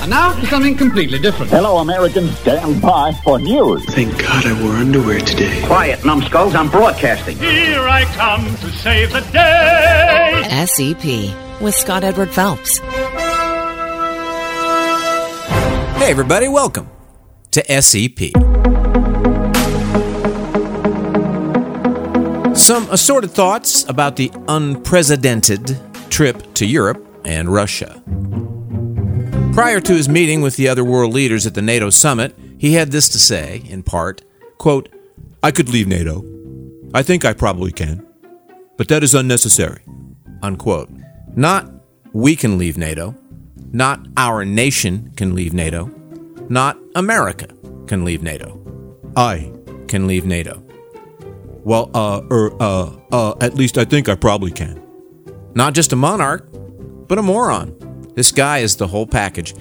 And now for something completely different. Hello, Americans. Stand by for news. Thank God I wore underwear today. Quiet, numbskulls. I'm broadcasting. Here I come to save the day. SEP with Scott Edward Phelps. Hey, everybody, welcome to SEP. Some assorted thoughts about the unprecedented trip to Europe and Russia. Prior to his meeting with the other world leaders at the NATO summit, he had this to say, in part, quote, I could leave NATO. I think I probably can. But that is unnecessary. Unquote. Not we can leave NATO. Not our nation can leave NATO. Not America can leave NATO. I can leave NATO. Well, uh, er, uh, uh, at least I think I probably can. Not just a monarch, but a moron. This guy is the whole package.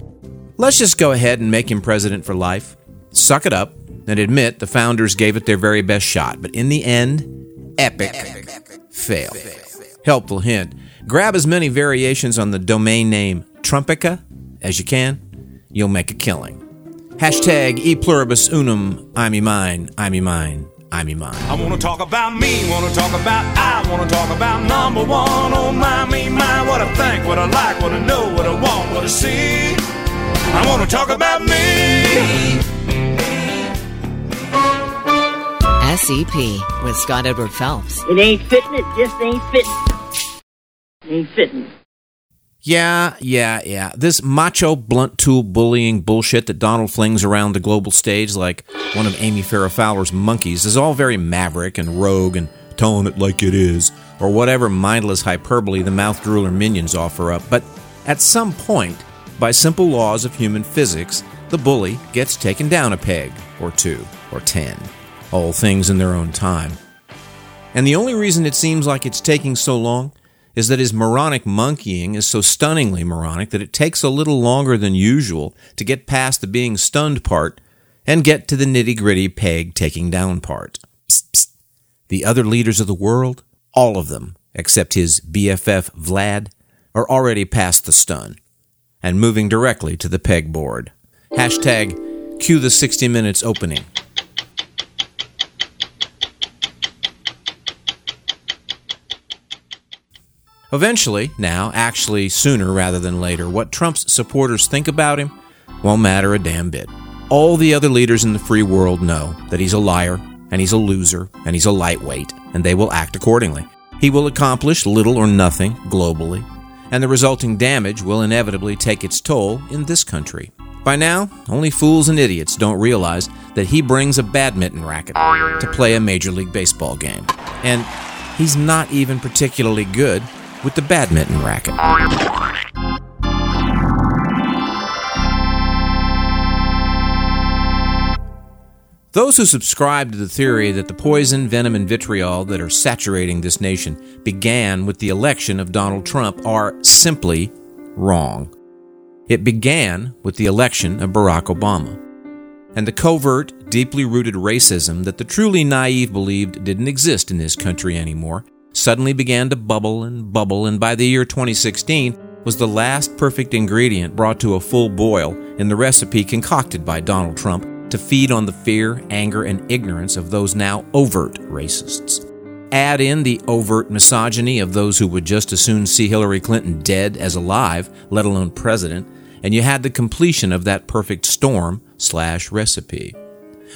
Let's just go ahead and make him president for life. Suck it up and admit the founders gave it their very best shot. But in the end, epic fail. Helpful hint grab as many variations on the domain name Trumpica as you can. You'll make a killing. Hashtag e pluribus unum, I me mine, I me mine, I me mine. I wanna talk about me, wanna talk about I, wanna talk about number one. Oh my, me, my, what I think, what I like, what I know, what I want, what I see. I wanna talk about me. SEP with Scott Edward Phelps. It ain't fitting, it just ain't fitting. Ain't fitting. Yeah, yeah, yeah. This macho blunt tool bullying bullshit that Donald flings around the global stage like one of Amy Farrah Fowler's monkeys is all very maverick and rogue and telling it like it is, or whatever mindless hyperbole the mouth drooler minions offer up. But at some point, by simple laws of human physics, the bully gets taken down a peg, or two, or ten. All things in their own time. And the only reason it seems like it's taking so long is that his moronic monkeying is so stunningly moronic that it takes a little longer than usual to get past the being stunned part and get to the nitty gritty peg taking down part. Psst, psst. The other leaders of the world, all of them, except his BFF Vlad, are already past the stun and moving directly to the pegboard. Hashtag cue the 60 minutes opening. Eventually, now, actually sooner rather than later, what Trump's supporters think about him won't matter a damn bit. All the other leaders in the free world know that he's a liar, and he's a loser, and he's a lightweight, and they will act accordingly. He will accomplish little or nothing globally, and the resulting damage will inevitably take its toll in this country. By now, only fools and idiots don't realize that he brings a badminton racket to play a Major League Baseball game. And he's not even particularly good with the badminton racket. Those who subscribe to the theory that the poison, venom, and vitriol that are saturating this nation began with the election of Donald Trump are simply wrong. It began with the election of Barack Obama. And the covert, deeply rooted racism that the truly naive believed didn't exist in this country anymore suddenly began to bubble and bubble, and by the year 2016 was the last perfect ingredient brought to a full boil in the recipe concocted by Donald Trump to feed on the fear, anger, and ignorance of those now overt racists. Add in the overt misogyny of those who would just as soon see Hillary Clinton dead as alive, let alone president, and you had the completion of that perfect storm slash recipe.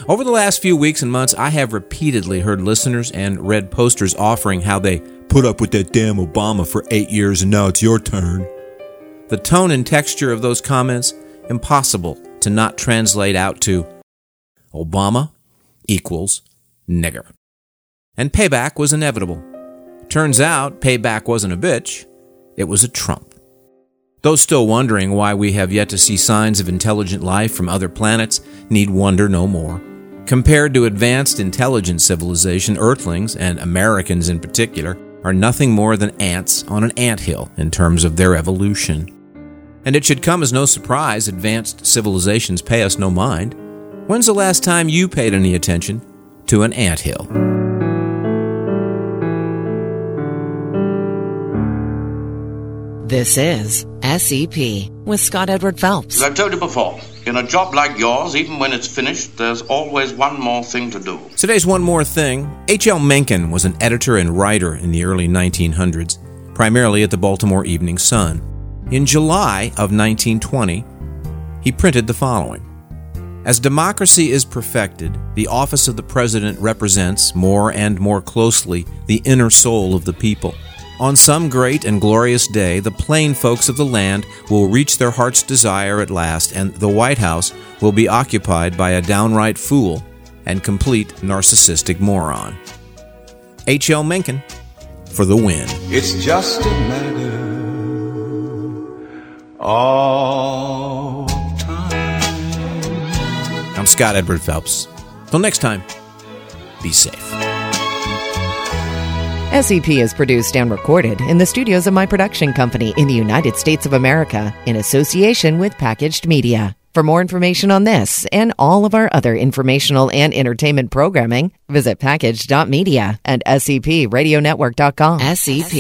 Over the last few weeks and months, I have repeatedly heard listeners and read posters offering how they put up with that damn Obama for eight years and now it's your turn. The tone and texture of those comments, impossible to not translate out to Obama equals nigger. And payback was inevitable. Turns out payback wasn't a bitch, it was a Trump. Those still wondering why we have yet to see signs of intelligent life from other planets need wonder no more. Compared to advanced intelligent civilization, Earthlings, and Americans in particular, are nothing more than ants on an ant hill in terms of their evolution. And it should come as no surprise advanced civilizations pay us no mind. When's the last time you paid any attention to an ant hill? This is SEP with Scott Edward Phelps. As I've told you before, in a job like yours, even when it's finished, there's always one more thing to do. Today's One More Thing H.L. Mencken was an editor and writer in the early 1900s, primarily at the Baltimore Evening Sun. In July of 1920, he printed the following As democracy is perfected, the office of the president represents more and more closely the inner soul of the people. On some great and glorious day, the plain folks of the land will reach their heart's desire at last, and the White House will be occupied by a downright fool and complete narcissistic moron. H.L. Mencken for the win. It's just a matter of time. I'm Scott Edward Phelps. Till next time, be safe. SEP is produced and recorded in the studios of my production company in the United States of America in association with Packaged Media. For more information on this and all of our other informational and entertainment programming, visit packaged.media and SEPradionetwork.com. SEP.